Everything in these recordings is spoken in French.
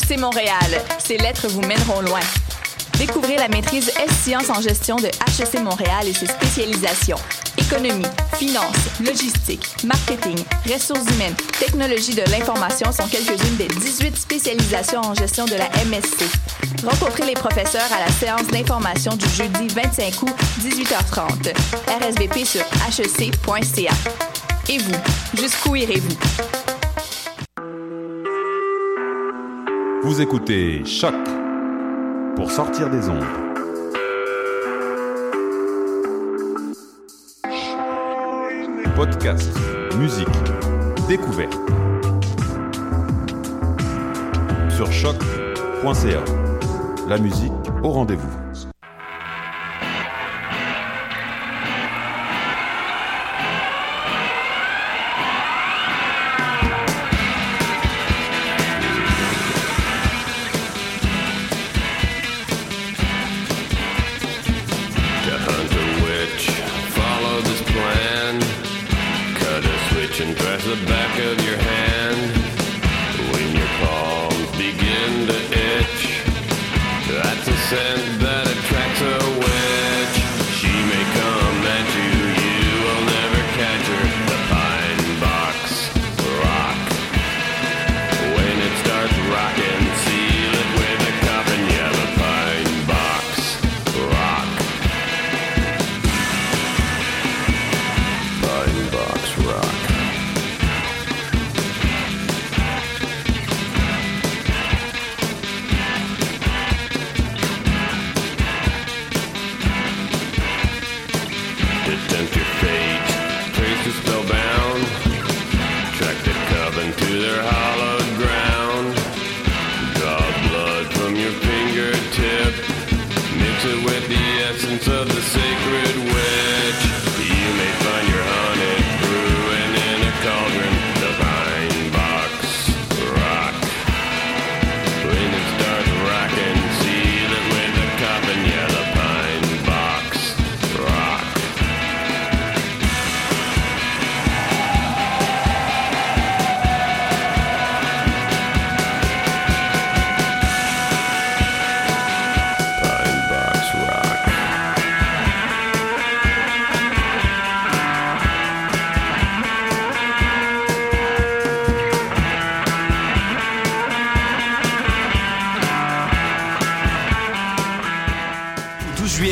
HEC Montréal. Ces lettres vous mèneront loin. Découvrez la maîtrise S-Sciences en gestion de HEC Montréal et ses spécialisations. Économie, finance, logistique, marketing, ressources humaines, technologie de l'information sont quelques-unes des 18 spécialisations en gestion de la MSC. Rencontrez les professeurs à la séance d'information du jeudi 25 août, 18h30. RSVP sur hec.ca. Et vous, jusqu'où irez-vous? Vous écoutez Choc pour sortir des ondes. Podcast, musique, découverte. Sur choc.ca. La musique au rendez-vous. And.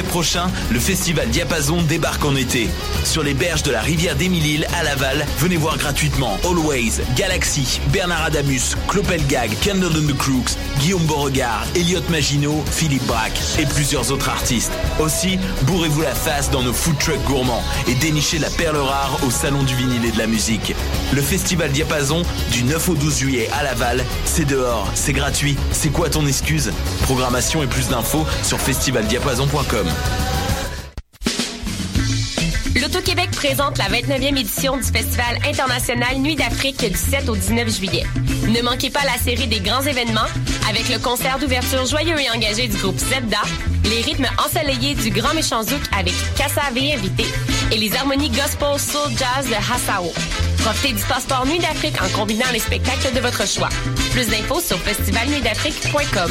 Prochain, le festival Diapason débarque en été. Sur les berges de la rivière d'Émile à Laval, venez voir gratuitement Always, Galaxy, Bernard Adamus, Clopelgag, Candle and the Crooks, Guillaume Beauregard, Elliot Maginot, Philippe Braque et plusieurs autres artistes. Aussi, bourrez-vous la face dans nos food trucks gourmands et dénichez la perle rare au Salon du vinyle et de la musique. Le festival Diapason, du 9 au 12 juillet à Laval, c'est dehors, c'est gratuit, c'est quoi ton excuse? Programmation et plus d'infos sur festivaldiapason.com. L'Auto-Québec présente la 29e édition du Festival international Nuit d'Afrique du 7 au 19 juillet. Ne manquez pas la série des grands événements avec le concert d'ouverture joyeux et engagé du groupe Zebda, les rythmes ensoleillés du Grand Méchant Zouk avec Kassavé invité et les harmonies gospel soul jazz de Hassao. Profitez du passeport Nuit d'Afrique en combinant les spectacles de votre choix. Plus d'infos sur festivalnuitdafrique.com.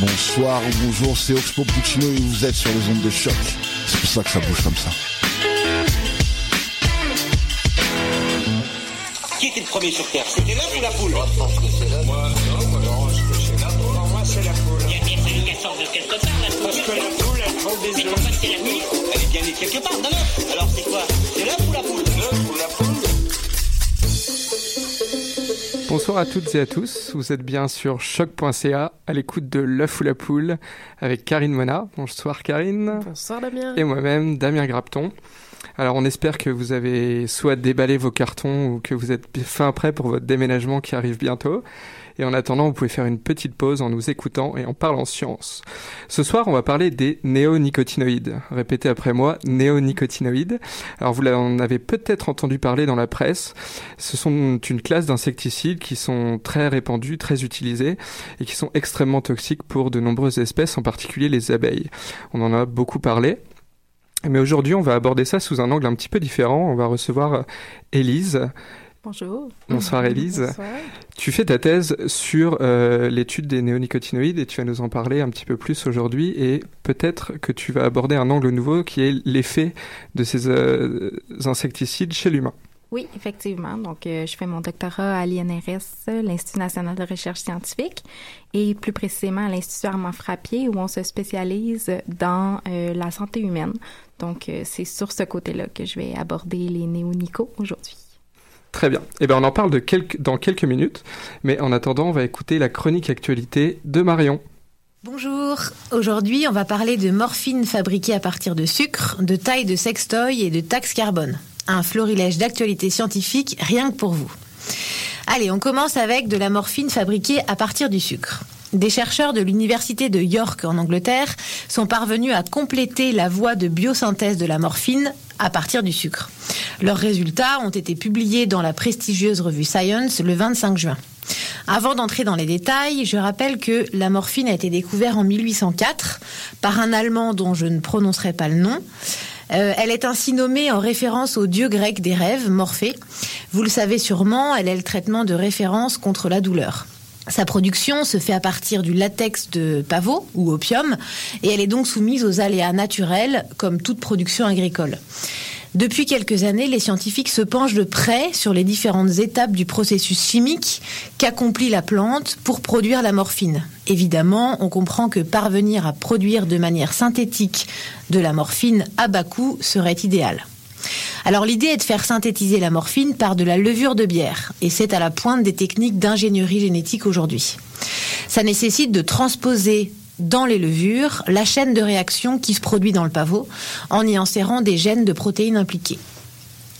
Bonsoir ou bonjour, c'est Oxpo Puccino et vous êtes sur les ondes de choc. C'est pour ça que ça bouge comme ça. Qui était le premier sur Terre? C'était l'œuf ou la poule? Moi, je pense que c'est l'œuf. Moi, non, moi, non, c'est l'œuf. Pour moi, c'est la poule. Il y a bien fallu qu'elle sorte de quelque part, la poule. Parce que la poule, elle prend des œufs. Mais pourquoi c'est la nuit Elle est bien née quelque part, d'un l'œuf. Alors, c'est quoi? C'est l'œuf ou la poule? Bonsoir à toutes et à tous, vous êtes bien sur choc.ca à l'écoute de l'œuf ou la poule avec Karine Mona. Bonsoir Karine. Bonsoir Damien. Et moi-même Damien Grapton. Alors on espère que vous avez soit déballé vos cartons ou que vous êtes fin prêt pour votre déménagement qui arrive bientôt. Et en attendant, vous pouvez faire une petite pause en nous écoutant et en parlant science. Ce soir, on va parler des néonicotinoïdes. Répétez après moi, néonicotinoïdes. Alors vous en avez peut-être entendu parler dans la presse. Ce sont une classe d'insecticides qui sont très répandus, très utilisés et qui sont extrêmement toxiques pour de nombreuses espèces, en particulier les abeilles. On en a beaucoup parlé. Mais aujourd'hui, on va aborder ça sous un angle un petit peu différent. On va recevoir Élise. Bonjour. Bonsoir Élise. Bonsoir. Tu fais ta thèse sur euh, l'étude des néonicotinoïdes et tu vas nous en parler un petit peu plus aujourd'hui et peut-être que tu vas aborder un angle nouveau qui est l'effet de ces euh, insecticides chez l'humain. Oui, effectivement. Donc, euh, je fais mon doctorat à l'INRS, l'Institut national de recherche scientifique, et plus précisément à l'Institut Armand Frappier, où on se spécialise dans euh, la santé humaine. Donc, euh, c'est sur ce côté-là que je vais aborder les néonicos aujourd'hui. Très bien. Eh bien, on en parle de quelques, dans quelques minutes, mais en attendant, on va écouter la chronique actualité de Marion. Bonjour, aujourd'hui on va parler de morphine fabriquée à partir de sucre, de taille de sextoy et de taxe carbone. Un florilège d'actualités scientifiques rien que pour vous. Allez, on commence avec de la morphine fabriquée à partir du sucre. Des chercheurs de l'université de York en Angleterre sont parvenus à compléter la voie de biosynthèse de la morphine à partir du sucre. Leurs résultats ont été publiés dans la prestigieuse revue Science le 25 juin. Avant d'entrer dans les détails, je rappelle que la morphine a été découverte en 1804 par un Allemand dont je ne prononcerai pas le nom. Euh, elle est ainsi nommée en référence au dieu grec des rêves, Morphée. Vous le savez sûrement, elle est le traitement de référence contre la douleur. Sa production se fait à partir du latex de pavot ou opium et elle est donc soumise aux aléas naturels comme toute production agricole. Depuis quelques années, les scientifiques se penchent de près sur les différentes étapes du processus chimique qu'accomplit la plante pour produire la morphine. Évidemment, on comprend que parvenir à produire de manière synthétique de la morphine à bas coût serait idéal. Alors l'idée est de faire synthétiser la morphine par de la levure de bière, et c'est à la pointe des techniques d'ingénierie génétique aujourd'hui. Ça nécessite de transposer dans les levures la chaîne de réaction qui se produit dans le pavot en y insérant des gènes de protéines impliquées.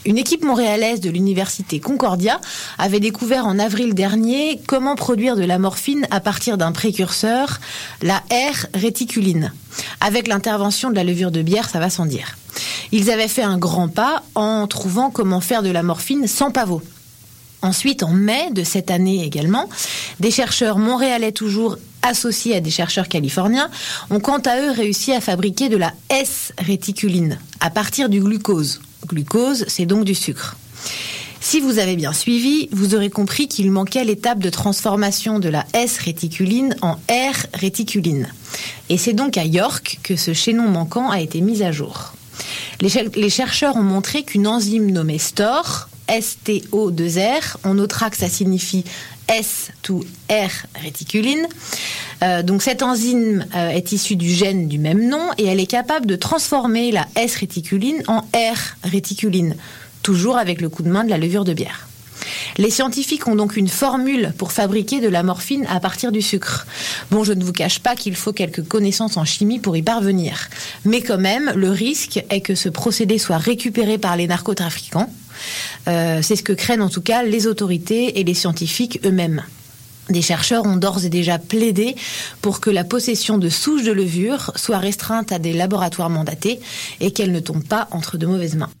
Une équipe montréalaise de l'université Concordia avait découvert en avril dernier comment produire de la morphine à partir d'un précurseur, la R-réticuline. Avec l'intervention de la levure de bière, ça va sans dire. Ils avaient fait un grand pas en trouvant comment faire de la morphine sans pavot. Ensuite, en mai de cette année également, des chercheurs montréalais toujours associés à des chercheurs californiens ont quant à eux réussi à fabriquer de la S-réticuline à partir du glucose. Glucose, c'est donc du sucre. Si vous avez bien suivi, vous aurez compris qu'il manquait l'étape de transformation de la S-réticuline en R-réticuline. Et c'est donc à York que ce chaînon manquant a été mis à jour. Les, chercheurs ont montré qu'une enzyme nommée STOR, STO2R, on notera que ça signifie S to R réticuline. Euh, donc cette enzyme euh, est issue du gène du même nom et elle est capable de transformer la S réticuline en R réticuline, toujours avec le coup de main de la levure de bière. Les scientifiques ont donc une formule pour fabriquer de la morphine à partir du sucre. Bon, je ne vous cache pas qu'il faut quelques connaissances en chimie pour y parvenir. Mais quand même, le risque est que ce procédé soit récupéré par les narcotrafiquants. Euh, C'est ce que craignent en tout cas les autorités et les scientifiques eux-mêmes. Des chercheurs ont d'ores et déjà plaidé pour que la possession de souches de levure soit restreinte à des laboratoires mandatés et qu'elle ne tombe pas entre de mauvaises mains.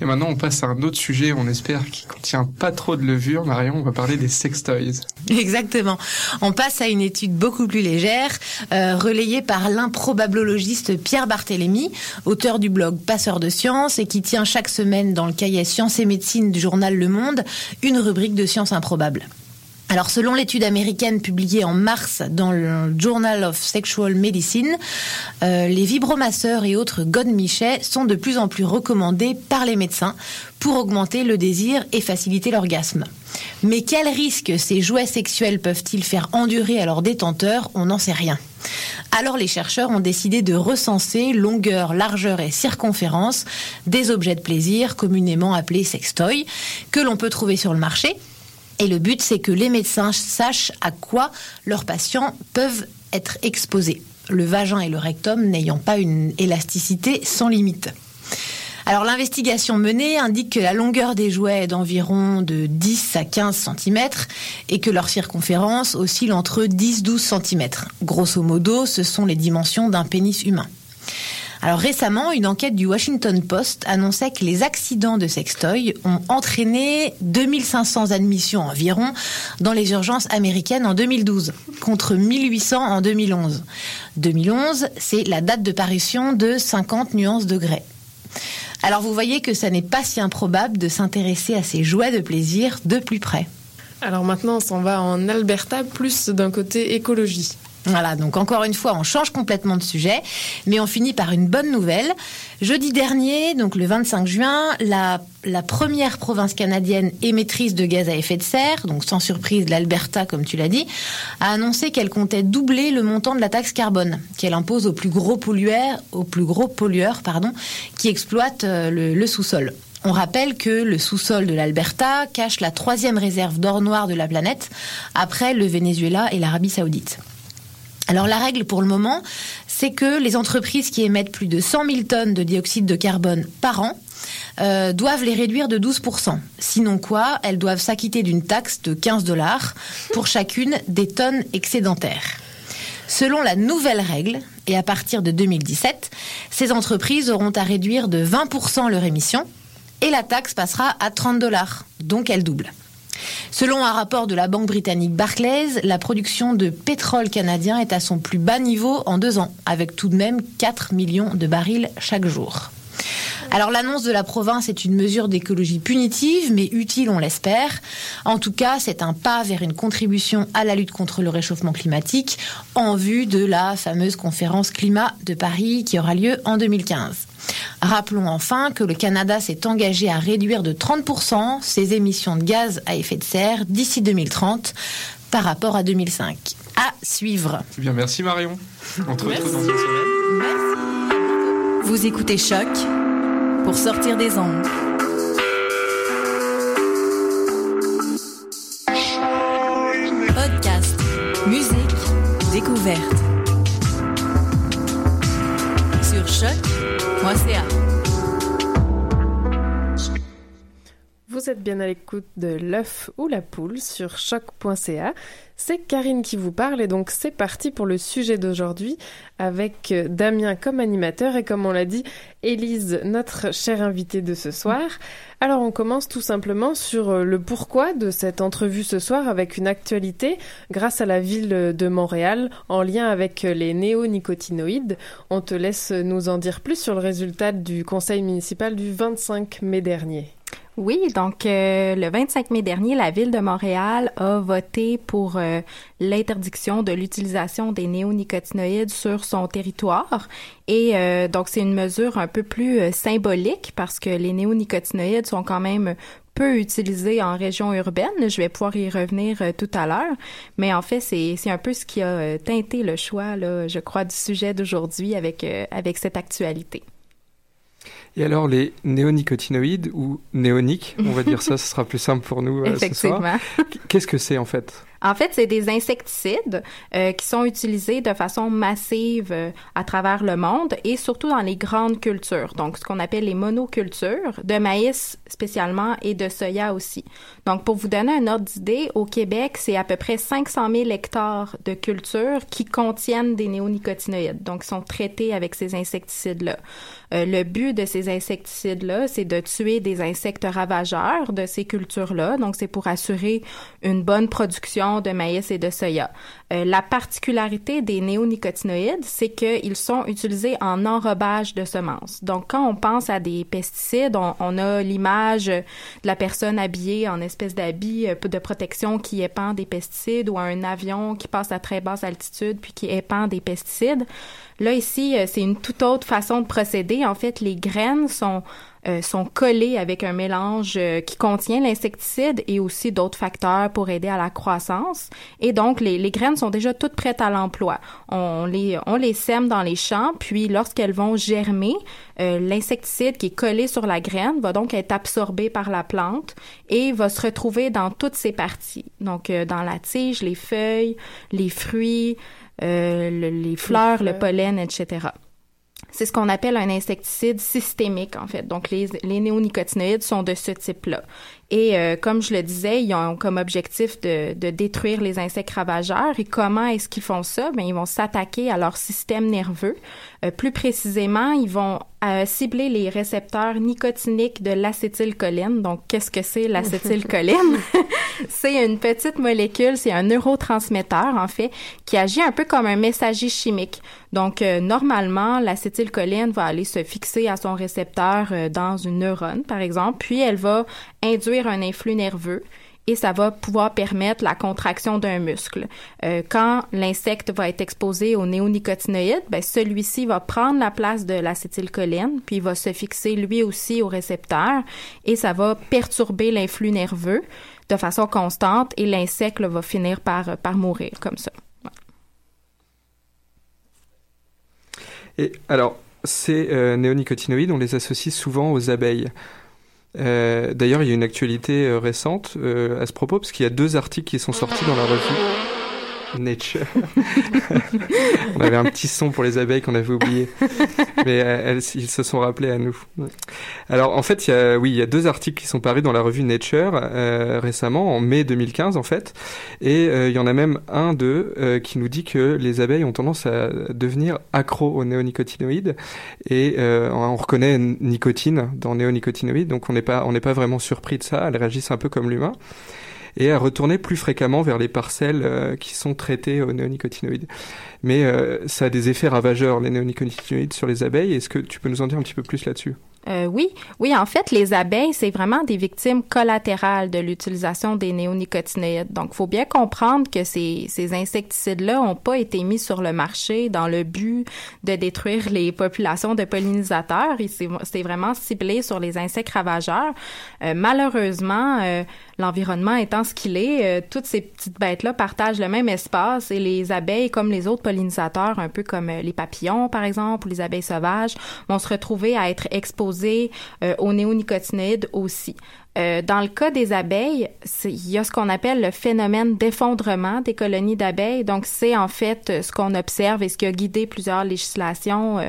Et maintenant, on passe à un autre sujet, on espère, qui contient pas trop de levure. Marion, on va parler des sextoys. Exactement. On passe à une étude beaucoup plus légère, euh, relayée par l'improbablologiste Pierre Barthélémy, auteur du blog Passeur de sciences et qui tient chaque semaine dans le cahier Sciences et médecine du journal Le Monde une rubrique de sciences improbables. Alors, selon l'étude américaine publiée en mars dans le Journal of Sexual Medicine, euh, les vibromasseurs et autres godemichets sont de plus en plus recommandés par les médecins pour augmenter le désir et faciliter l'orgasme. Mais quels risques ces jouets sexuels peuvent-ils faire endurer à leurs détenteurs? On n'en sait rien. Alors les chercheurs ont décidé de recenser longueur, largeur et circonférence des objets de plaisir communément appelés sextoys que l'on peut trouver sur le marché. Et le but, c'est que les médecins sachent à quoi leurs patients peuvent être exposés, le vagin et le rectum n'ayant pas une élasticité sans limite. Alors l'investigation menée indique que la longueur des jouets est d'environ de 10 à 15 cm et que leur circonférence oscille entre 10-12 cm. Grosso modo, ce sont les dimensions d'un pénis humain. Alors récemment, une enquête du Washington Post annonçait que les accidents de sextoy ont entraîné 2500 admissions environ dans les urgences américaines en 2012, contre 1800 en 2011. 2011, c'est la date de parution de 50 nuances degrés. Alors vous voyez que ça n'est pas si improbable de s'intéresser à ces jouets de plaisir de plus près. Alors maintenant, on s'en va en Alberta, plus d'un côté écologie. Voilà, donc encore une fois, on change complètement de sujet, mais on finit par une bonne nouvelle. Jeudi dernier, donc le 25 juin, la, première province canadienne émettrice de gaz à effet de serre, donc sans surprise l'Alberta comme tu l'as dit, a annoncé qu'elle comptait doubler le montant de la taxe carbone qu'elle impose aux plus gros pollueurs, qui exploitent euh, le sous-sol. On rappelle que le sous-sol de l'Alberta cache la troisième réserve d'or noir de la planète, après le Venezuela et l'Arabie saoudite. Alors la règle pour le moment, c'est que les entreprises qui émettent plus de 100 000 tonnes de dioxyde de carbone par an euh, doivent les réduire de 12%. Sinon quoi, elles doivent s'acquitter d'une taxe de 15 dollars pour chacune des tonnes excédentaires. Selon la nouvelle règle, et à partir de 2017, ces entreprises auront à réduire de 20% leur émission et la taxe passera à 30 dollars, donc elle double. Selon un rapport de la banque britannique Barclays, la production de pétrole canadien est à son plus bas niveau en deux ans, avec tout de même 4 millions de barils chaque jour. Alors l'annonce de la province est une mesure d'écologie punitive, mais utile, on l'espère. En tout cas, c'est un pas vers une contribution à la lutte contre le réchauffement climatique en vue de la fameuse conférence climat de Paris qui aura lieu en 2015. Rappelons enfin que le Canada s'est engagé à réduire de 30% ses émissions de gaz à effet de serre d'ici 2030 par rapport à 2005. À suivre. Eh bien, merci Marion. On te retrouve dans une semaine. Vous écoutez Choc pour sortir des ondes. Podcast, musique, découverte. choc.ca. Vous êtes bien à l'écoute de l'œuf ou la poule sur choc.ca. C'est Karine qui vous parle et donc c'est parti pour le sujet d'aujourd'hui avec euh, Damien comme animateur et comme on l'a dit, Élise, notre chère invitée de ce soir. Alors on commence tout simplement sur euh, le pourquoi de cette entrevue ce soir avec une actualité grâce à la ville de Montréal en lien avec euh, les néonicotinoïdes. On te laisse nous en dire plus sur le résultat du conseil municipal du 25 mai dernier. Oui, donc euh, le 25 mai dernier, la ville de Montréal a voté pour euh, l'interdiction de l'utilisation des néonicotinoïdes sur son territoire. Et euh, donc c'est une mesure un peu plus symbolique parce que les néonicotinoïdes sont quand même peu utilisés en région urbaine. Je vais pouvoir y revenir tout à l'heure. Mais en fait, c'est, c'est un peu ce qui a teinté le choix, là, je crois, du sujet d'aujourd'hui avec, avec cette actualité. Et alors, les néonicotinoïdes ou néoniques, on va dire ça, ce sera plus simple pour nous euh, ce soir. Qu'est-ce que c'est en fait? En fait, c'est des insecticides euh, qui sont utilisés de façon massive euh, à travers le monde et surtout dans les grandes cultures, donc ce qu'on appelle les monocultures, de maïs spécialement et de soya aussi. Donc, pour vous donner un ordre d'idée, au Québec, c'est à peu près 500 000 hectares de cultures qui contiennent des néonicotinoïdes, donc sont traités avec ces insecticides-là. Euh, le but de ces insecticides-là, c'est de tuer des insectes ravageurs de ces cultures-là. Donc, c'est pour assurer une bonne production de maïs et de soya. Euh, la particularité des néonicotinoïdes, c'est qu'ils sont utilisés en enrobage de semences. Donc, quand on pense à des pesticides, on, a l'image de la personne habillée en espèce d'habit euh, de protection qui épand des pesticides ou un avion qui passe à très basse altitude puis qui épand des pesticides. Là, ici, euh, c'est une toute autre façon de procéder. En fait, les graines sont euh, sont collées avec un mélange euh, qui contient l'insecticide et aussi d'autres facteurs pour aider à la croissance. Et donc, les, les graines sont déjà toutes prêtes à l'emploi. On les, on les sème dans les champs, puis lorsqu'elles vont germer, euh, l'insecticide qui est collé sur la graine va donc être absorbé par la plante et va se retrouver dans toutes ses parties. Donc, euh, dans la tige, les feuilles, les fruits, euh, le- les fleurs, le pollen, etc. C'est ce qu'on appelle un insecticide systémique, en fait. Donc, les, néonicotinoïdes sont de ce type-là. Et euh, comme je le disais, ils ont comme objectif de, de détruire les insectes ravageurs. Et comment est-ce qu'ils font ça? Bien, ils vont s'attaquer à leur système nerveux. Euh, plus précisément, ils vont euh, cibler les récepteurs nicotiniques de l'acétylcholine. Donc, qu'est-ce que c'est l'acétylcholine? c'est une petite molécule, c'est un neurotransmetteur, en fait, qui agit un peu comme un messager chimique. Donc, euh, normalement, l'acétylcholine va aller se fixer à son récepteur euh, dans une neurone, par exemple, puis elle va induire un influx nerveux et ça va pouvoir permettre la contraction d'un muscle. Euh, quand l'insecte va être exposé aux néonicotinoïdes, ben, celui-ci va prendre la place de l'acétylcholine, puis il va se fixer lui aussi au récepteur et ça va perturber l'influx nerveux de façon constante et l'insecte va finir par, par mourir comme ça. Et alors, ces euh, néonicotinoïdes, on les associe souvent aux abeilles. Euh, D'ailleurs, il y a une actualité euh, récente euh, à ce propos, parce qu'il y a deux articles qui sont sortis dans la revue Nature. on avait un petit son pour les abeilles qu'on avait oublié, mais euh, elles, ils se sont rappelés à nous. Alors, en fait, il y a, oui, il y a deux articles qui sont parus dans la revue Nature euh, récemment, en mai 2015 en fait, et euh, il y en a même un d'eux euh, qui nous dit que les abeilles ont tendance à devenir accros aux néonicotinoïdes, et euh, on reconnaît nicotine dans néonicotinoïdes, donc on n'est pas, on n'est pas vraiment surpris de ça. Elles réagissent un peu comme l'humain et à retourner plus fréquemment vers les parcelles euh, qui sont traitées aux néonicotinoïdes. Mais euh, ça a des effets ravageurs, les néonicotinoïdes, sur les abeilles. Est-ce que tu peux nous en dire un petit peu plus là-dessus? Euh, oui, oui, en fait, les abeilles, c'est vraiment des victimes collatérales de l'utilisation des néonicotinoïdes. Donc, faut bien comprendre que ces, ces insecticides-là n'ont pas été mis sur le marché dans le but de détruire les populations de pollinisateurs. C'est vraiment ciblé sur les insectes ravageurs. Euh, malheureusement, euh, l'environnement étant ce qu'il est, euh, toutes ces petites bêtes-là partagent le même espace et les abeilles, comme les autres pollinisateurs, un peu comme euh, les papillons, par exemple, ou les abeilles sauvages, vont se retrouver à être exposés euh, aux néonicotinoïdes aussi. Dans le cas des abeilles, il y a ce qu'on appelle le phénomène d'effondrement des colonies d'abeilles. Donc, c'est en fait ce qu'on observe et ce qui a guidé plusieurs législations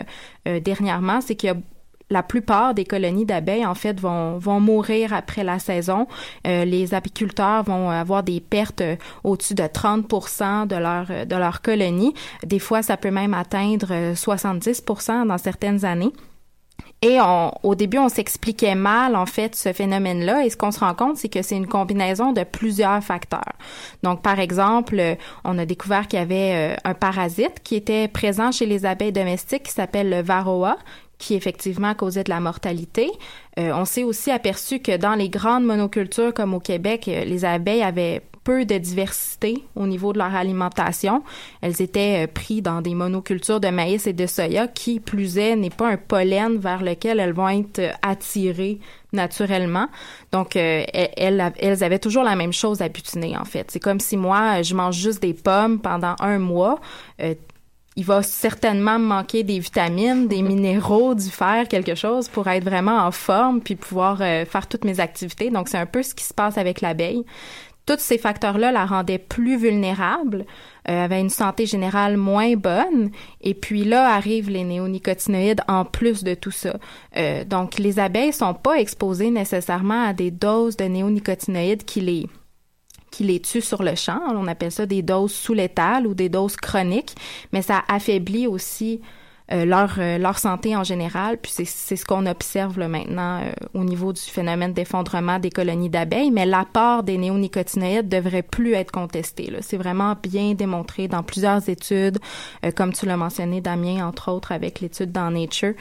dernièrement, c'est qu'il y a la plupart des colonies d'abeilles, en fait, vont, vont mourir après la saison. Euh, les apiculteurs vont avoir des pertes euh, au-dessus de 30 de leur, euh, de leur colonie. Des fois, ça peut même atteindre euh, 70 dans certaines années. Et on, au début, on s'expliquait mal, en fait, ce phénomène-là. Et ce qu'on se rend compte, c'est que c'est une combinaison de plusieurs facteurs. Donc, par exemple, euh, on a découvert qu'il y avait euh, un parasite qui était présent chez les abeilles domestiques qui s'appelle le varroa qui effectivement causait de la mortalité. Euh, on s'est aussi aperçu que dans les grandes monocultures comme au Québec, euh, les abeilles avaient peu de diversité au niveau de leur alimentation. Elles étaient euh, prises dans des monocultures de maïs et de soya qui, plus est, n'est pas un pollen vers lequel elles vont être attirées naturellement. Donc, euh, elles, avaient toujours la même chose à butiner, en fait. C'est comme si moi, je mange juste des pommes pendant un mois. Il va certainement me manquer des vitamines, des minéraux, du fer, quelque chose pour être vraiment en forme puis pouvoir euh, faire toutes mes activités. Donc, c'est un peu ce qui se passe avec l'abeille. Tous ces facteurs-là la rendaient plus vulnérable, euh, avait une santé générale moins bonne, et puis là arrivent les néonicotinoïdes en plus de tout ça. Euh, donc, les abeilles sont pas exposées nécessairement à des doses de néonicotinoïdes qui les qui les tuent sur le champ. On appelle ça des doses sous-létales ou des doses chroniques, mais ça affaiblit aussi euh, leur, euh, leur santé en général. Puis c'est ce qu'on observe là, maintenant euh, au niveau du phénomène d'effondrement des colonies d'abeilles, mais l'apport des néonicotinoïdes devrait plus être contesté. C'est vraiment bien démontré dans plusieurs études, comme tu l'as mentionné, Damien, entre autres, avec l'étude dans Nature.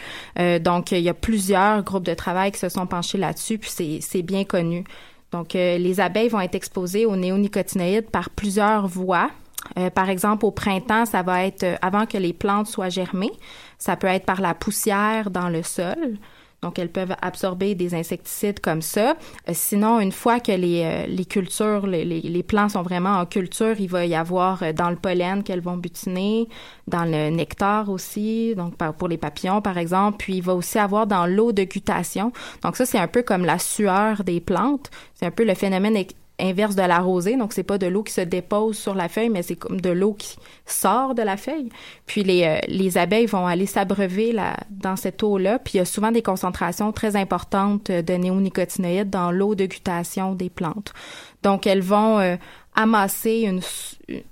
Donc, il y a plusieurs groupes de travail qui se sont penchés là-dessus, puis c'est bien connu. Donc, euh, les abeilles vont être exposées aux néonicotinoïdes par plusieurs voies. Euh, par exemple, au printemps, ça va être euh, avant que les plantes soient germées. Ça peut être par la poussière dans le sol. Donc, elles peuvent absorber des insecticides comme ça. Euh, sinon, une fois que les, euh, cultures, les, les, plants sont vraiment en culture, il va y avoir euh, dans le pollen qu'elles vont butiner, dans le nectar aussi, donc pour les papillons, par exemple. Puis, il va aussi avoir dans l'eau de guttation. Donc, ça, c'est un peu comme la sueur des plantes. C'est un peu le phénomène inverse de la rosée. Donc, c'est pas de l'eau qui se dépose sur la feuille, mais c'est comme de l'eau qui sort de la feuille. Puis, les, euh, les abeilles vont aller s'abreuver dans cette eau-là. Puis, il y a souvent des concentrations très importantes de néonicotinoïdes dans l'eau de guttation des plantes. Donc, elles vont euh, amasser une,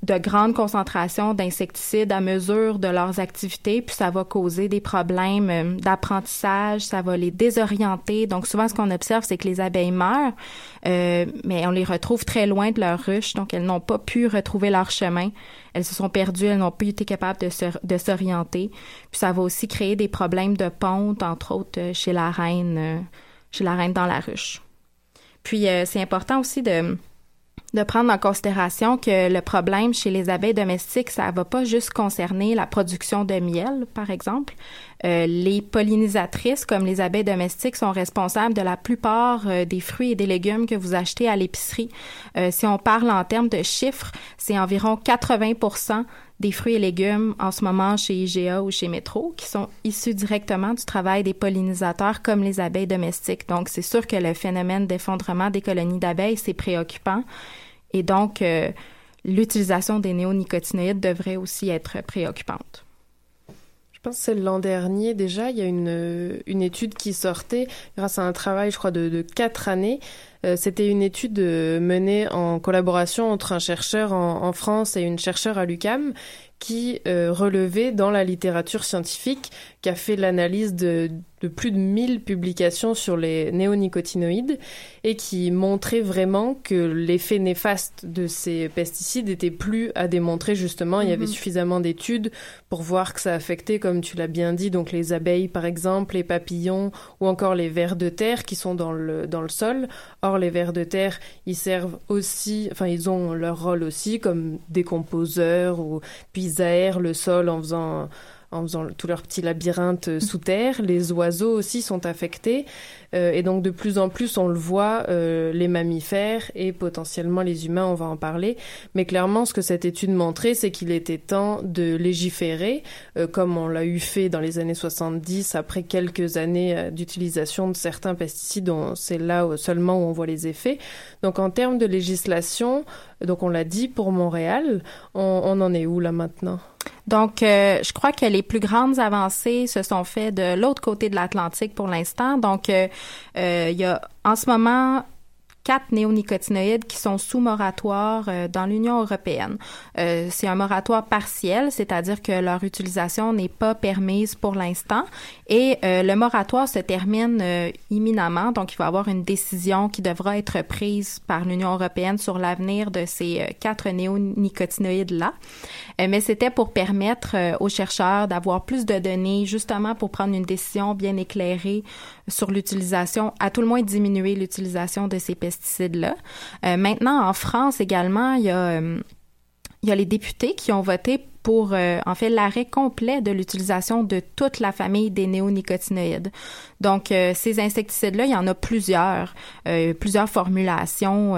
de grandes concentrations d'insecticides à mesure de leurs activités, puis ça va causer des problèmes euh, d'apprentissage, ça va les désorienter. Donc souvent, ce qu'on observe, c'est que les abeilles meurent, euh, mais on les retrouve très loin de leur ruche, donc elles n'ont pas pu retrouver leur chemin. Elles se sont perdues, elles n'ont pas été capables de, s'orienter. Puis ça va aussi créer des problèmes de ponte, entre autres euh, chez la reine, chez la reine dans la ruche. Puis c'est important aussi de de prendre en considération que le problème chez les abeilles domestiques, ça va pas juste concerner la production de miel, par exemple. Euh, les pollinisatrices, comme les abeilles domestiques, sont responsables de la plupart euh, des fruits et des légumes que vous achetez à l'épicerie. Euh, si on parle en termes de chiffres, c'est environ 80% des fruits et légumes en ce moment chez IGA ou chez Metro qui sont issus directement du travail des pollinisateurs comme les abeilles domestiques. Donc, c'est sûr que le phénomène d'effondrement des colonies d'abeilles, c'est préoccupant. Et donc, euh, l'utilisation des néonicotinoïdes devrait aussi être préoccupante. Je pense que c'est l'an dernier déjà, il y a une, une étude qui sortait grâce à un travail, je crois, de, quatre années. Euh, c'était une étude euh, menée en collaboration entre un chercheur en, France et une chercheure à l'UCAM qui euh, relevait dans la littérature scientifique, qui a fait l'analyse de, de, plus de 1000 publications sur les néonicotinoïdes et qui montrait vraiment que l'effet néfaste de ces pesticides était plus à démontrer justement. Il y avait mhm. suffisamment d'études pour voir que ça affectait, comme tu l'as bien dit, donc les abeilles par exemple, les papillons ou encore les vers de terre qui sont dans le, dans le sol. Or, les vers de terre, ils servent aussi, enfin, ils ont leur rôle aussi comme décomposeurs ou puis ils aèrent le sol en faisant en faisant tout leur petit labyrinthe euh, sous terre. Les oiseaux aussi sont affectés. Euh, et donc de plus en plus, on le voit, euh, les mammifères et potentiellement les humains, on va en parler. Mais clairement, ce que cette étude montrait, c'est qu'il était temps de légiférer, comme on l'a eu fait dans les années 70, après quelques années d'utilisation de certains pesticides. C'est là seulement où on voit les effets. Donc en termes de législation, donc on l'a dit pour Montréal, on, on en est où là maintenant? Donc, euh, je crois que les plus grandes avancées se sont faites de l'autre côté de l'Atlantique pour l'instant. Donc, euh, euh, il y a en ce moment quatre néonicotinoïdes qui sont sous moratoire dans l'Union européenne. C'est un moratoire partiel, c'est-à-dire que leur utilisation n'est pas permise pour l'instant et le moratoire se termine imminemment, donc il va y avoir une décision qui devra être prise par l'Union européenne sur l'avenir de ces quatre néonicotinoïdes-là. Mais c'était pour permettre aux chercheurs d'avoir plus de données justement pour prendre une décision bien éclairée sur l'utilisation, à tout le moins diminuer l'utilisation de ces pesticides-là. Euh, maintenant, en France également, il y a, euh, il y a les députés qui ont voté pour euh, en fait l'arrêt complet de l'utilisation de toute la famille des néonicotinoïdes. Donc ces insecticides-là, il y en a plusieurs, plusieurs formulations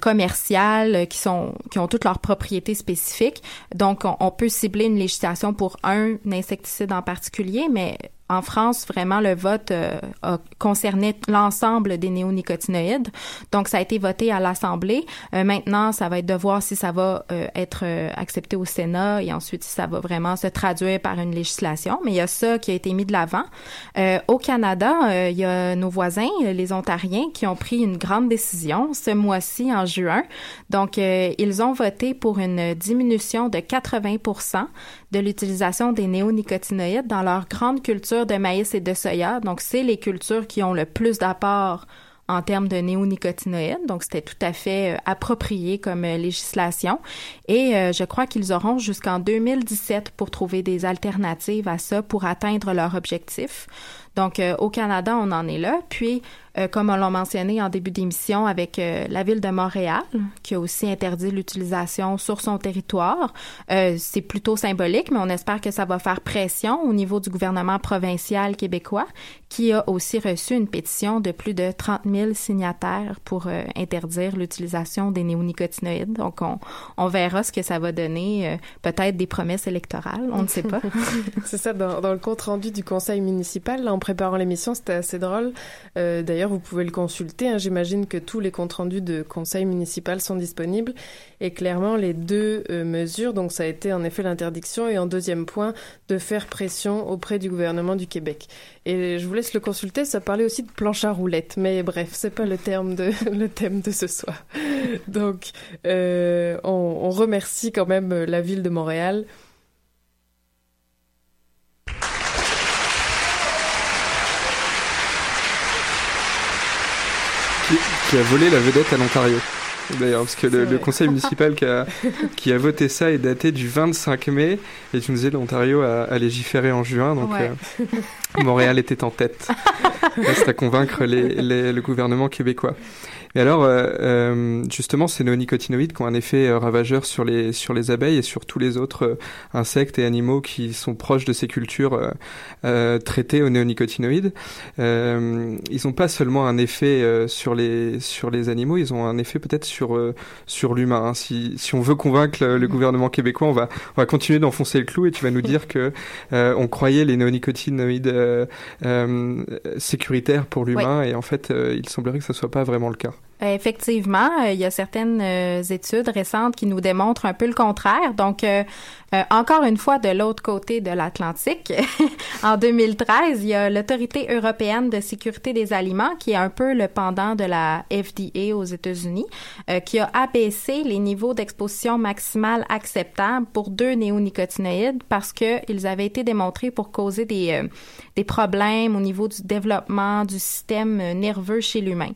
commerciales qui sont qui ont toutes leurs propriétés spécifiques. Donc on, on, peut cibler une législation pour un insecticide en particulier, mais en France, vraiment, le vote euh, a concerné l'ensemble des néonicotinoïdes. Donc, ça a été voté à l'Assemblée. Euh, maintenant, ça va être de voir si ça va euh, être accepté au Sénat et ensuite si ça va vraiment se traduire par une législation. Mais il y a ça qui a été mis de l'avant. au Canada, il y a nos voisins, les Ontariens, qui ont pris une grande décision ce mois-ci, en juin. Donc, ils ont voté pour une diminution de 80 de l'utilisation des néonicotinoïdes dans leur grande culture de maïs et de soya. Donc, c'est les cultures qui ont le plus d'apport en termes de néonicotinoïdes. Donc, c'était tout à fait euh, approprié comme euh, législation. Et euh, je crois qu'ils auront jusqu'en 2017 pour trouver des alternatives à ça pour atteindre leur objectif. Donc, au Canada, on en est là. Puis, euh, comme on l'a mentionné en début d'émission avec euh, la ville de Montréal, qui a aussi interdit l'utilisation sur son territoire. Euh, c'est plutôt symbolique, mais on espère que ça va faire pression au niveau du gouvernement provincial québécois, qui a aussi reçu une pétition de plus de 30 000 signataires pour interdire l'utilisation des néonicotinoïdes. Donc, on, verra ce que ça va donner, peut-être des promesses électorales, on ne sait pas. C'est ça, dans, le compte rendu du conseil municipal, en préparant l'émission, c'était assez drôle. Euh, Vous pouvez le consulter. hein. J'imagine que tous les comptes rendus de conseil municipal sont disponibles. Et clairement, les deux euh, mesures, donc ça a été en effet l'interdiction et en deuxième point, de faire pression auprès du gouvernement du Québec. Et je vous laisse le consulter, ça parlait aussi de planche à roulettes, mais bref, c'est pas le thème de ce soir. Donc, euh, on, on remercie quand même euh, la ville de Montréal. Qui, a volé la vedette à l'Ontario. D'ailleurs, parce que le, le conseil municipal qui a, qui a voté ça est daté du 25 mai, et tu me disais l'Ontario a, a légiféré en juin, donc Ouais. euh, Montréal était en tête. Reste à convaincre les, les- le gouvernement québécois. Et alors, euh, euh, justement, ces néonicotinoïdes qui ont un effet euh, ravageur sur les, sur les abeilles et sur tous les autres euh, insectes et animaux qui sont proches de ces cultures euh, traitées aux néonicotinoïdes, euh, ils n'ont pas seulement un effet euh, sur, les, sur les animaux, ils ont un effet peut-être sur, euh, sur l'humain. hein. Si, si on veut convaincre le, le gouvernement québécois, on va, on va continuer d'enfoncer le clou et tu vas nous dire que euh, on croyait les néonicotinoïdes euh, euh, sécuritaires pour l'humain et en fait, euh, il semblerait que ce soit pas vraiment le cas. Euh, Effectivement, euh, il y a certaines euh, études récentes qui nous démontrent un peu le contraire. Donc, euh, encore une fois, de l'autre côté de l'Atlantique, en 2013, il y a l'Autorité européenne de sécurité des aliments, qui est un peu le pendant de la FDA aux États-Unis, euh, qui a abaissé les niveaux d'exposition maximale acceptables pour deux néonicotinoïdes parce qu'ils avaient été démontrés pour causer des, euh, des problèmes au niveau du développement du système euh, nerveux chez l'humain.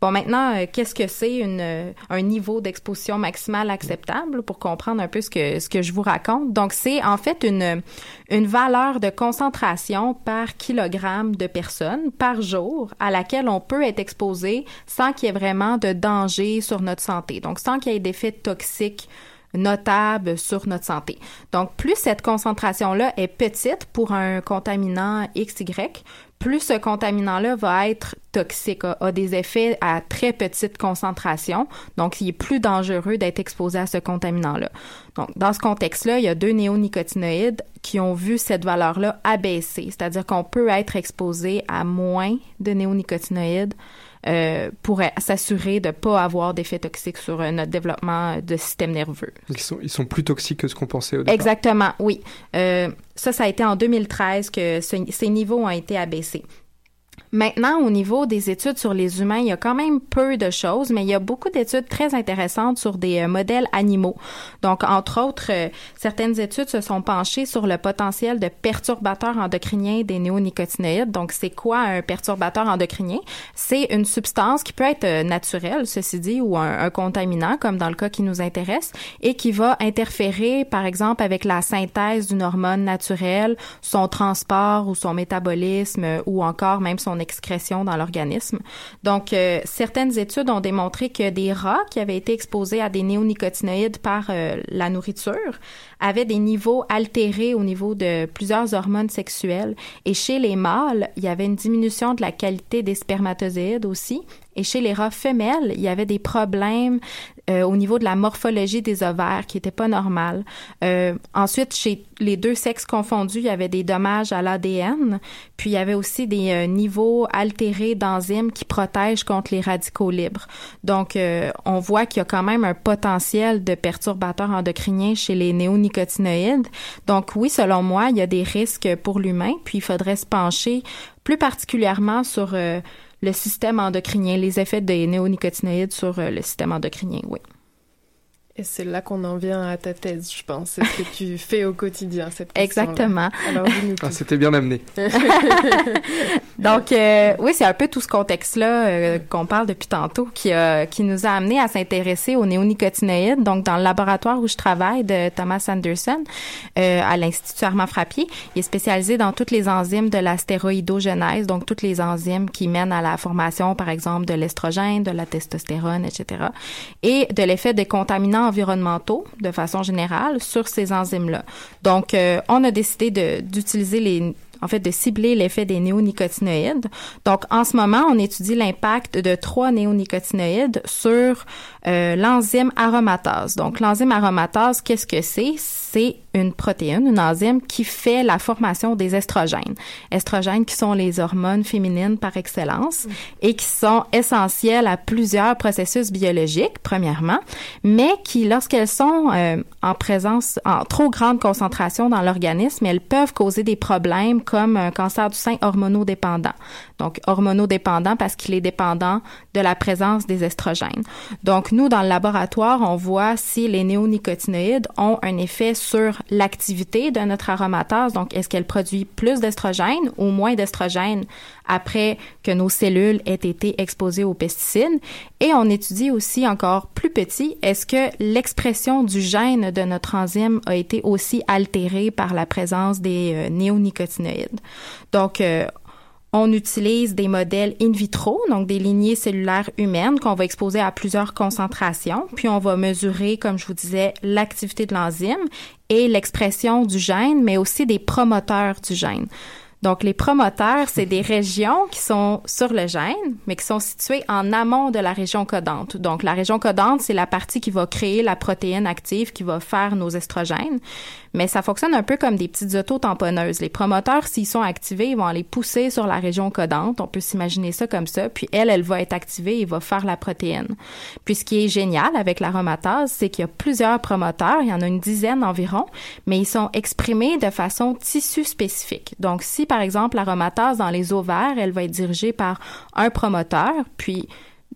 Bon, maintenant, qu'est-ce que c'est un niveau d'exposition maximale acceptable? Pour comprendre un peu ce que, ce que je vous raconte? Donc, c'est en fait une, une valeur de concentration par kilogramme de personnes par jour à laquelle on peut être exposé sans qu'il y ait vraiment de danger sur notre santé. Donc, sans qu'il y ait d'effets toxiques notable sur notre santé. Donc, plus cette concentration-là est petite pour un contaminant XY, plus ce contaminant-là va être toxique, a, des effets à très petite concentration. Donc, il est plus dangereux d'être exposé à ce contaminant-là. Donc, dans ce contexte-là, il y a deux néonicotinoïdes qui ont vu cette valeur-là abaisser, c'est-à-dire qu'on peut être exposé à moins de néonicotinoïdes euh, pour s'assurer de ne pas avoir d'effets toxiques sur euh, notre développement de système nerveux. Ils sont, ils sont plus toxiques que ce qu'on pensait au départ. Exactement, oui. Euh, ça, ça a été en 2013 que ce- ces niveaux ont été abaissés. Maintenant, au niveau des études sur les humains, il y a quand même peu de choses, mais il y a beaucoup d'études très intéressantes sur des euh, modèles animaux. Donc, entre autres, euh, certaines études se sont penchées sur le potentiel de perturbateurs endocriniens des néonicotinoïdes. Donc, c'est quoi un perturbateur endocrinien? C'est une substance qui peut être euh, naturelle, ceci dit, ou un, contaminant, comme dans le cas qui nous intéresse, et qui va interférer, par exemple, avec la synthèse d'une hormone naturelle, son transport ou son métabolisme, ou encore même son excrétion dans l'organisme. Donc, euh, certaines études ont démontré que des rats qui avaient été exposés à des néonicotinoïdes par euh, la nourriture avaient des niveaux altérés au niveau de plusieurs hormones sexuelles. Et chez les mâles, il y avait une diminution de la qualité des spermatozoïdes aussi. Et chez les rats femelles, il y avait des problèmes euh, au niveau de la morphologie des ovaires qui n'étaient pas normales. Euh, ensuite, chez les deux sexes confondus, il y avait des dommages à l'ADN. Puis il y avait aussi des euh, niveaux altérés d'enzymes qui protègent contre les radicaux libres. Donc, on voit qu'il y a quand même un potentiel de perturbateurs endocriniens chez les néonicotinoïdes. Donc, oui, selon moi, il y a des risques pour l'humain. Puis, il faudrait se pencher plus particulièrement sur le système endocrinien, les effets des néonicotinoïdes sur euh, le système endocrinien, oui. Et c'est là qu'on en vient à ta thèse, je pense. C'est ce que tu fais au quotidien, cette Exactement. Alors, Ah. C'était bien amené. Donc, euh, oui, c'est un peu tout ce contexte-là euh, qu'on parle depuis tantôt qui, a- qui nous a amené à s'intéresser aux néonicotinoïdes. Donc, dans le laboratoire où je travaille de Thomas Anderson euh, à l'Institut Armand Frappier, il est spécialisé dans toutes les enzymes de la stéroïdogenèse, donc toutes les enzymes qui mènent à la formation, par exemple, de l'estrogène, de la testostérone, etc. Et de l'effet des contaminants environnementaux, de façon générale, sur ces enzymes-là. Donc, euh, on a décidé d'utiliser les en fait, de cibler l'effet des néonicotinoïdes. Donc, en ce moment, on étudie l'impact de trois néonicotinoïdes sur euh, l'enzyme aromatase. Donc, l'enzyme aromatase, qu'est-ce que c'est? C'est une protéine, une enzyme qui fait la formation des estrogènes. Estrogènes qui sont les hormones féminines par excellence et qui sont essentielles à plusieurs processus biologiques, premièrement, mais qui, lorsqu'elles sont euh, en présence, en trop grande concentration dans l'organisme, elles peuvent causer des problèmes comme un cancer du sein hormonodépendant. Donc, hormonodépendant parce qu'il est dépendant de la présence des estrogènes. Donc, nous, dans le laboratoire, on voit si les néonicotinoïdes ont un effet sur l'activité de notre aromatase. Donc, est-ce qu'elle produit plus d'estrogènes ou moins d'estrogènes après que nos cellules aient été exposées aux pesticides? Et on étudie aussi encore plus petit, est-ce que l'expression du gène de notre enzyme a été aussi altérée par la présence des euh, néonicotinoïdes? Donc, euh, on utilise des modèles in vitro, donc des lignées cellulaires humaines qu'on va exposer à plusieurs concentrations, puis on va mesurer, comme je vous disais, l'activité de l'enzyme et l'expression du gène, mais aussi des promoteurs du gène. Donc, les promoteurs, c'est des régions qui sont sur le gène, mais qui sont situées en amont de la région codante. Donc, la région codante, c'est la partie qui va créer la protéine active qui va faire nos estrogènes. Mais ça fonctionne un peu comme des petites autotamponneuses. Les promoteurs, s'ils sont activés, ils vont aller pousser sur la région codante. On peut s'imaginer ça comme ça. Puis elle, elle va être activée et va faire la protéine. Puis ce qui est génial avec l'aromatase, c'est qu'il y a plusieurs promoteurs. Il y en a une dizaine environ, mais ils sont exprimés de façon tissu spécifique. Donc, si par exemple l'aromatase dans les ovaires, elle va être dirigée par un promoteur, puis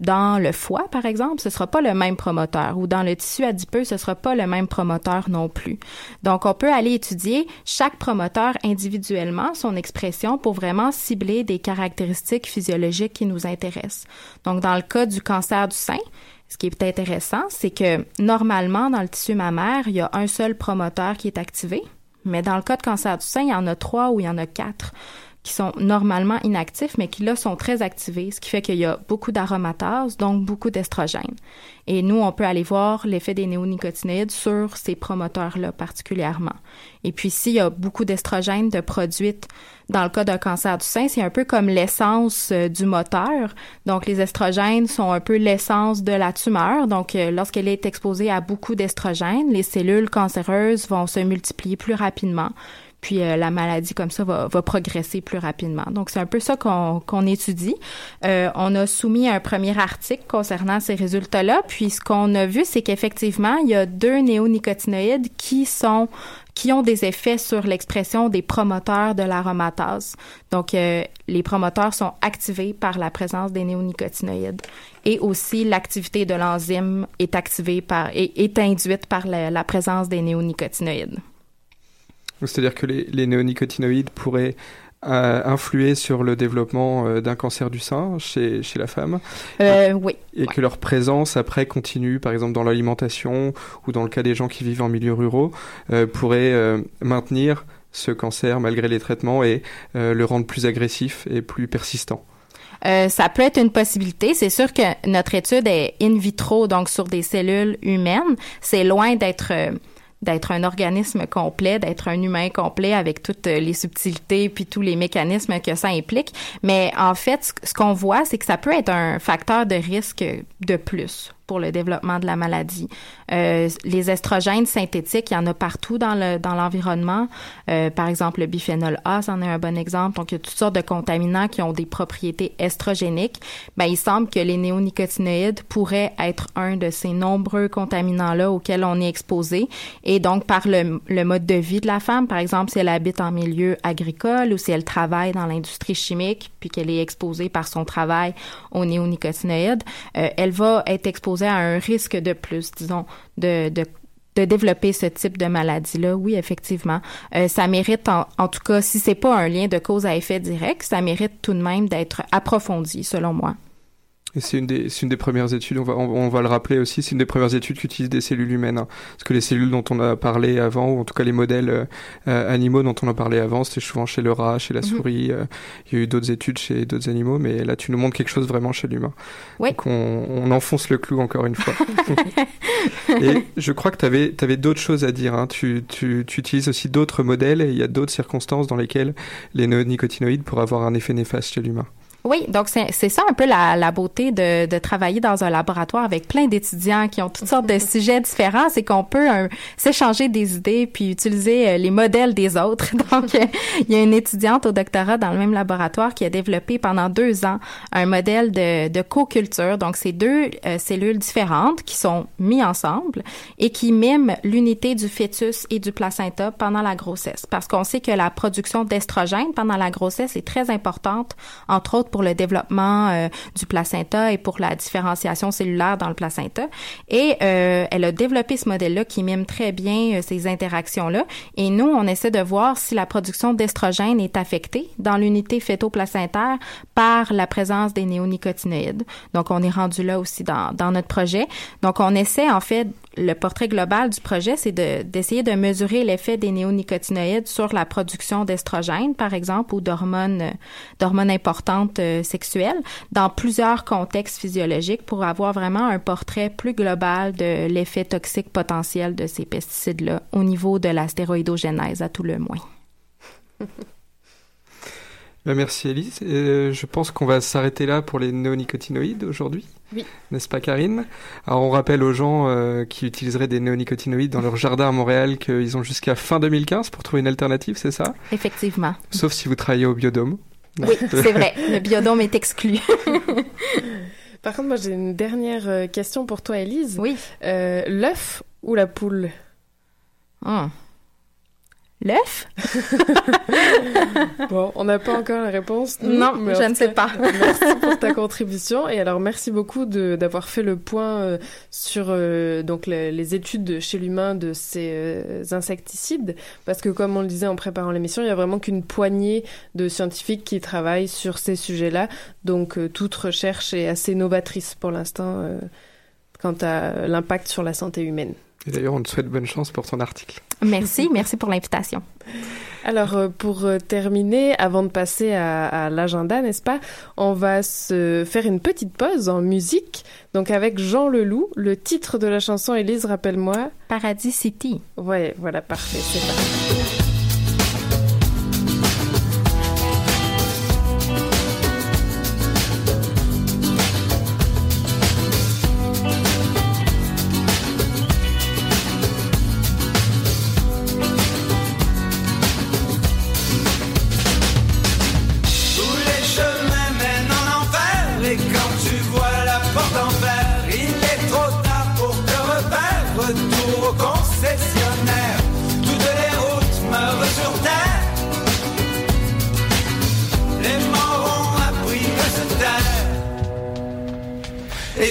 dans le foie, par exemple, ce sera pas le même promoteur ou dans le tissu adipeux, ce sera pas le même promoteur non plus. Donc, on peut aller étudier chaque promoteur individuellement, son expression pour vraiment cibler des caractéristiques physiologiques qui nous intéressent. Donc, dans le cas du cancer du sein, ce qui est intéressant, c'est que normalement, dans le tissu mammaire, il y a un seul promoteur qui est activé. Mais dans le cas de cancer du sein, il y en a trois ou il y en a quatre qui sont normalement inactifs, mais qui là sont très activés, ce qui fait qu'il y a beaucoup d'aromatase, donc beaucoup d'estrogènes. Et nous, on peut aller voir l'effet des néonicotinoïdes sur ces promoteurs-là particulièrement. Et puis, s'il y a beaucoup d'estrogènes de produites dans le cas d'un cancer du sein, c'est un peu comme l'essence euh, du moteur. Donc, les estrogènes sont un peu l'essence de la tumeur. Donc, euh, lorsqu'elle est exposée à beaucoup d'estrogènes, les cellules cancéreuses vont se multiplier plus rapidement puis euh, la maladie comme ça va, progresser plus rapidement. Donc c'est un peu ça qu'on étudie. Euh, on a soumis un premier article concernant ces résultats-là, puis ce qu'on a vu, c'est qu'effectivement, il y a deux néonicotinoïdes qui sont qui ont des effets sur l'expression des promoteurs de l'aromatase. Donc, euh, les promoteurs sont activés par la présence des néonicotinoïdes. Et aussi, l'activité de l'enzyme est activée par, est, induite par la présence des néonicotinoïdes. C'est-à-dire que les, les néonicotinoïdes pourraient euh, influer sur le développement euh, d'un cancer du sein chez, chez la femme. Euh, oui. Et que leur présence après continue, par exemple dans l'alimentation ou dans le cas des gens qui vivent en milieu ruraux, pourrait maintenir ce cancer malgré les traitements et le rendre plus agressif et plus persistant. Euh, ça peut être une possibilité. C'est sûr que notre étude est in vitro, donc sur des cellules humaines. C'est loin d'être d'être un organisme complet, d'être un humain complet avec toutes les subtilités puis tous les mécanismes que ça implique. Mais en fait, ce qu'on voit, c'est que ça peut être un facteur de risque de plus pour le développement de la maladie. Euh, les estrogènes synthétiques, il y en a partout dans le dans l'environnement. Euh, par exemple, le biphénol A, c'en est un bon exemple. Donc, il y a toutes sortes de contaminants qui ont des propriétés estrogéniques. Ben, il semble que les néonicotinoïdes pourraient être un de ces nombreux contaminants-là auxquels on est exposé. Et donc, par le, le mode de vie de la femme, par exemple, si elle habite en milieu agricole ou si elle travaille dans l'industrie chimique, puis qu'elle est exposée par son travail aux néonicotinoïdes, euh, elle va être exposée à un risque de plus, disons, de, de de développer ce type de maladie-là, oui, effectivement, euh, ça mérite, en, en, tout cas, si c'est pas un lien de cause à effet direct, ça mérite tout de même d'être approfondi, selon moi. Et c'est une des, c'est une des premières études, on va, on, va le rappeler aussi, c'est une des premières études qui utilise des cellules humaines. Hein. Parce que les cellules dont on a parlé avant, ou en tout cas les modèles euh, animaux dont on a parlé avant, c'était souvent chez le rat, chez la souris. Euh, il y a eu d'autres études chez d'autres animaux, mais là tu nous montres quelque chose vraiment chez l'humain. Oui. Donc on, on, enfonce le clou encore une fois. et je crois que tu avais, avais d'autres choses à dire. Hein. Tu, tu, tu utilises aussi d'autres modèles et il y a d'autres circonstances dans lesquelles les néonicotinoïdes pourraient avoir un effet néfaste chez l'humain. Oui, donc c'est ça un peu la, la beauté de, de, travailler dans un laboratoire avec plein d'étudiants qui ont toutes sortes de sujets différents, c'est qu'on peut s'échanger des idées puis utiliser euh, les modèles des autres. Donc, euh, il y a une étudiante au doctorat dans le même laboratoire qui a développé pendant deux ans un modèle de, de co-culture. Donc, c'est deux euh, cellules différentes qui sont mises ensemble et qui miment l'unité du fœtus et du placenta pendant la grossesse. Parce qu'on sait que la production d'estrogène pendant la grossesse est très importante, entre autres pour le développement euh, du placenta et pour la différenciation cellulaire dans le placenta. Et euh, elle a développé ce modèle-là qui mime très bien euh, ces interactions-là. Et nous, on essaie de voir si la production d'estrogène est affectée dans l'unité fœto-placentaire par la présence des néonicotinoïdes. Donc, on est rendu là aussi dans, dans notre projet. Donc, on essaie en fait le portrait global du projet, c'est d'essayer de, mesurer l'effet des néonicotinoïdes sur la production d'estrogène, par exemple, ou d'hormones d'hormones importantes euh, sexuelles, dans plusieurs contextes physiologiques pour avoir vraiment un portrait plus global de l'effet toxique potentiel de ces pesticides-là au niveau de la stéroïdogénèse, à tout le moins. Ben, merci Elise. Euh, je pense qu'on va s'arrêter là pour les néonicotinoïdes aujourd'hui. Oui. N'est-ce pas Karine? Alors on rappelle aux gens euh, qui utiliseraient des néonicotinoïdes dans leur jardin à Montréal qu'ils ont jusqu'à fin 2015 pour trouver une alternative, c'est ça? Effectivement. Sauf si vous travaillez au biodôme. Oui, c'est vrai. Le biodôme est exclu. Par contre, moi j'ai une dernière euh, question pour toi Elise. Oui. Euh, L'œuf ou la poule? Oh. L'œuf Bon, on n'a pas encore la réponse. non, je ne sais pas. merci pour ta contribution. Et alors, merci beaucoup d'avoir fait le point euh, sur euh, donc les, les, études chez l'humain de ces euh, insecticides. Parce que, comme on le disait en préparant l'émission, il y a vraiment qu'une poignée de scientifiques qui travaillent sur ces sujets-là. Donc, toute recherche est assez novatrice pour l'instant quant à l'impact sur la santé humaine. Et d'ailleurs, on te souhaite bonne chance pour ton article. Merci, merci pour l'invitation. Alors, pour terminer, avant de passer à, à l'agenda, n'est-ce pas, on va se faire une petite pause en musique. Donc, avec Jean Leloup, le titre de la chanson, Élise, rappelle-moi. Paradis City. Ouais, voilà, parfait, c'est parti.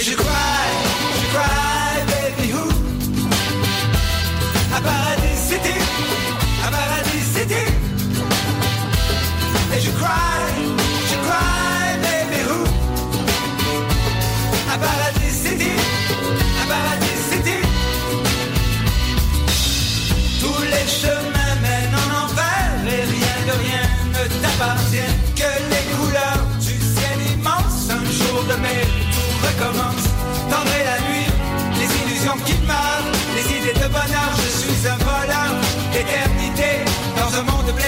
Je cry,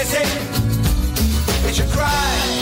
It's your cry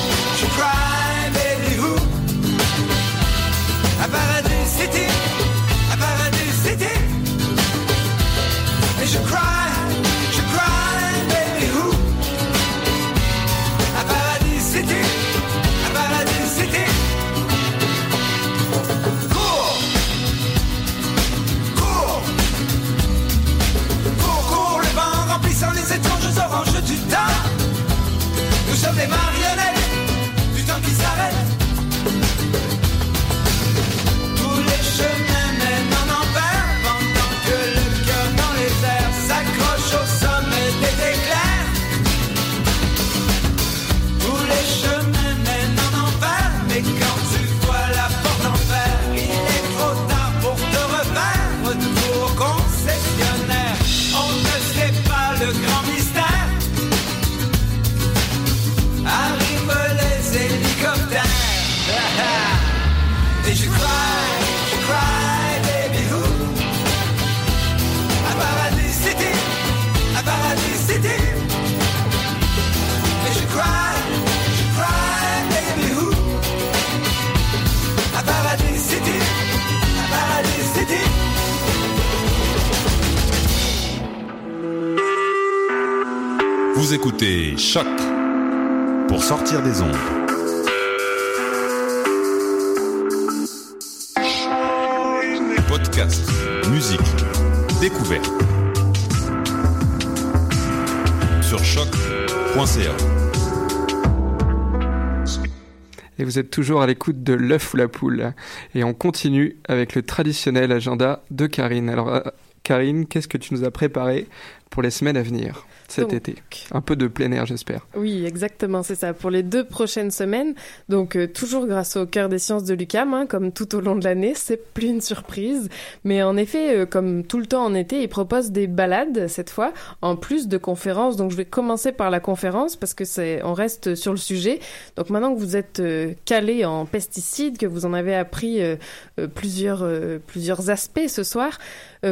vous êtes toujours à l'écoute de l'œuf ou la poule. Et on continue avec le traditionnel agenda de Karine. Alors, euh, Karine, qu'est-ce que tu nous as préparé pour les semaines à venir? Cet Donc, été Un peu de plein air, j'espère. Oui, exactement, c'est ça. Pour les deux prochaines semaines, donc euh, toujours grâce au cœur des sciences de l'UCAM, hein, comme tout au long de l'année, c'est plus une surprise. Mais en effet, euh, comme tout le temps en été, ils proposent des balades cette fois, en plus de conférences. Donc je vais commencer par la conférence parce que c'est, on reste sur le sujet. Donc maintenant que vous êtes euh, calé en pesticides, que vous en avez appris euh, euh, plusieurs euh, plusieurs aspects ce soir,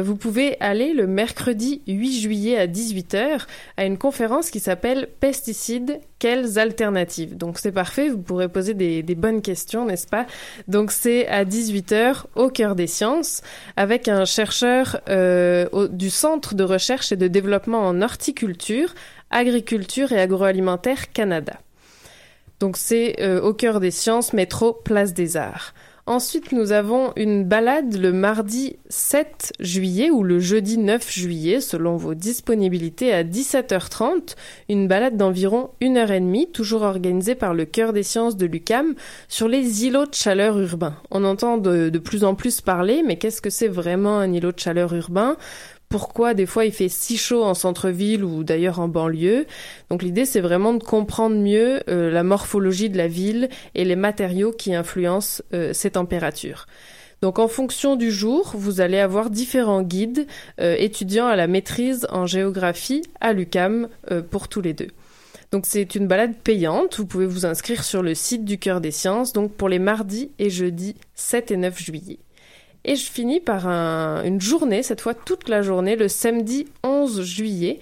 vous pouvez aller le mercredi 8 juillet à 18h à une conférence qui s'appelle Pesticides, quelles alternatives? Donc c'est parfait, vous pourrez poser des, bonnes questions, n'est-ce pas? Donc c'est à 18h au cœur des sciences avec un chercheur euh, du Centre de recherche et de développement en horticulture, agriculture et agroalimentaire Canada. Donc c'est euh, au cœur des sciences, métro, place des arts. Ensuite, nous avons une balade le mardi 7 juillet ou le jeudi 9 juillet, selon vos disponibilités, à 17h30. Une balade d'environ une heure et demie, toujours organisée par le Cœur des sciences de l'UCAM, sur les îlots de chaleur urbains. On entend de plus en plus parler, mais qu'est-ce que c'est vraiment un îlot de chaleur urbain? Pourquoi des fois il fait si chaud en centre-ville ou d'ailleurs en banlieue. Donc l'idée c'est vraiment de comprendre mieux euh, la morphologie de la ville et les matériaux qui influencent euh, ces températures. Donc en fonction du jour, vous allez avoir différents guides euh, étudiants à la maîtrise en géographie à l'UCAM pour tous les deux. Donc c'est une balade payante, vous pouvez vous inscrire sur le site du Cœur des Sciences, donc pour les mardis et jeudis 7 et 9 juillet. Et je finis par un- une journée, cette fois toute la journée, le samedi 11 juillet.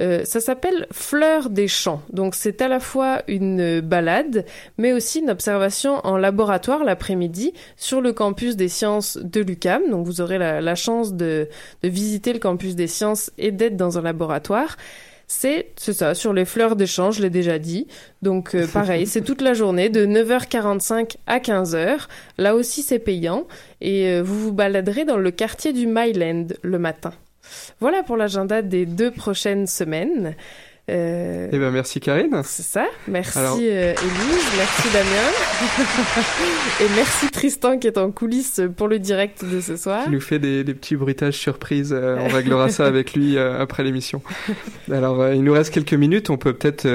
Euh, ça s'appelle Fleurs des champs. Donc c'est à la fois une balade, mais aussi une observation en laboratoire l'après-midi sur le campus des sciences de l'UCAM. Donc vous aurez la, chance de visiter le campus des sciences et d'être dans un laboratoire. C'est ça, sur les fleurs champs, je l'ai déjà dit. Donc euh, pareil, c'est toute la journée de 9h45 à 15h. Là aussi c'est payant et euh, vous vous baladerez dans le quartier du Myland le matin. Voilà pour l'agenda des deux prochaines semaines. Euh, Eh ben, merci Karine. c'est ça. Merci Alors- euh, Élise, merci Damien. et merci Tristan qui est en coulisses pour le direct de ce soir. Il nous fait des, des petits bruitages surprises. euh, on réglera ça avec lui après l'émission. Alors, il nous reste quelques minutes. On peut peut-être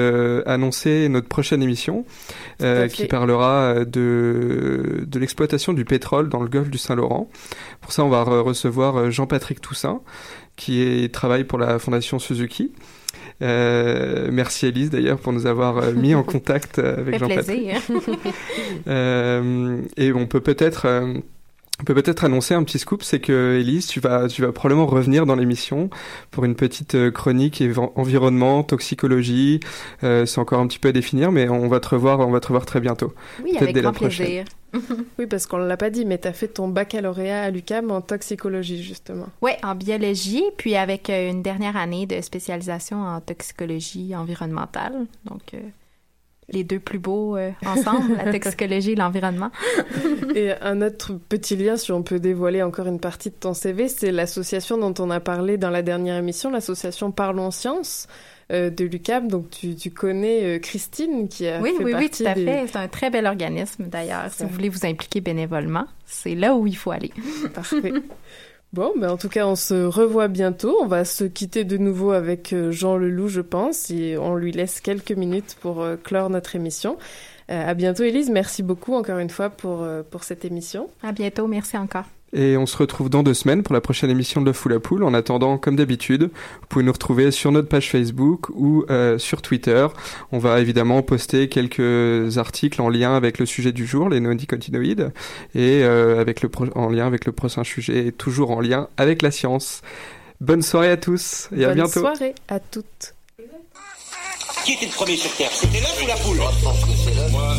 annoncer notre prochaine émission qui parlera de, de l'exploitation du pétrole dans le golfe du Saint-Laurent. Pour ça, on va re- recevoir Jean-Patrick Toussaint qui est, travaille pour la Fondation Suzuki. Euh, merci Elise d'ailleurs pour nous avoir euh, mis en contact euh, avec Jean-Patrick. Euh, et on peut peut-être on peut peut-être annoncer un petit scoop, c'est que Elise, tu vas, tu vas probablement revenir dans l'émission pour une petite euh, chronique environnement, toxicologie. Euh, c'est encore un petit peu à définir, mais on va te revoir, on va te revoir très bientôt. Oui, Peut-être avec dès la grand prochaine. plaisir. Oui, parce qu'on l'a pas dit, mais tu as fait ton baccalauréat à l'UCAM en toxicologie, justement. Oui, en biologie, puis avec euh, une dernière année de spécialisation en toxicologie environnementale. Donc, euh, les deux plus beaux euh, ensemble, la toxicologie et l'environnement. Et un autre petit lien, si on peut dévoiler encore une partie de ton CV, c'est l'association dont on a parlé dans la dernière émission, l'association Parlons Science euh, de l'UCAM. Donc tu, tu connais euh, Christine qui a Oui, fait oui, oui, partie tout à des- fait. C'est un très bel organisme, d'ailleurs. Si vous voulez vous impliquer bénévolement, c'est là où il faut aller. Parfait. Bon, ben en tout cas, on se revoit bientôt. On va se quitter de nouveau avec euh, Jean Leloup, je pense, et on lui laisse quelques minutes pour euh, clore notre émission. Euh, à bientôt, Élise. Merci beaucoup encore une fois pour, pour cette émission. À bientôt. Merci encore. Et on se retrouve dans deux semaines pour la prochaine émission de Le Fou la Poule. En attendant, comme d'habitude, vous pouvez nous retrouver sur notre page Facebook ou euh, sur Twitter. On va évidemment poster quelques articles en lien avec le sujet du jour, les néonicotinoïdes, et euh, avec le pro- en lien avec le prochain sujet, toujours en lien avec la science. Bonne soirée à tous et à Bonne bientôt. soirée à toutes. Qui était le premier sur Terre? C'était l'œuf ou la poule? Moi,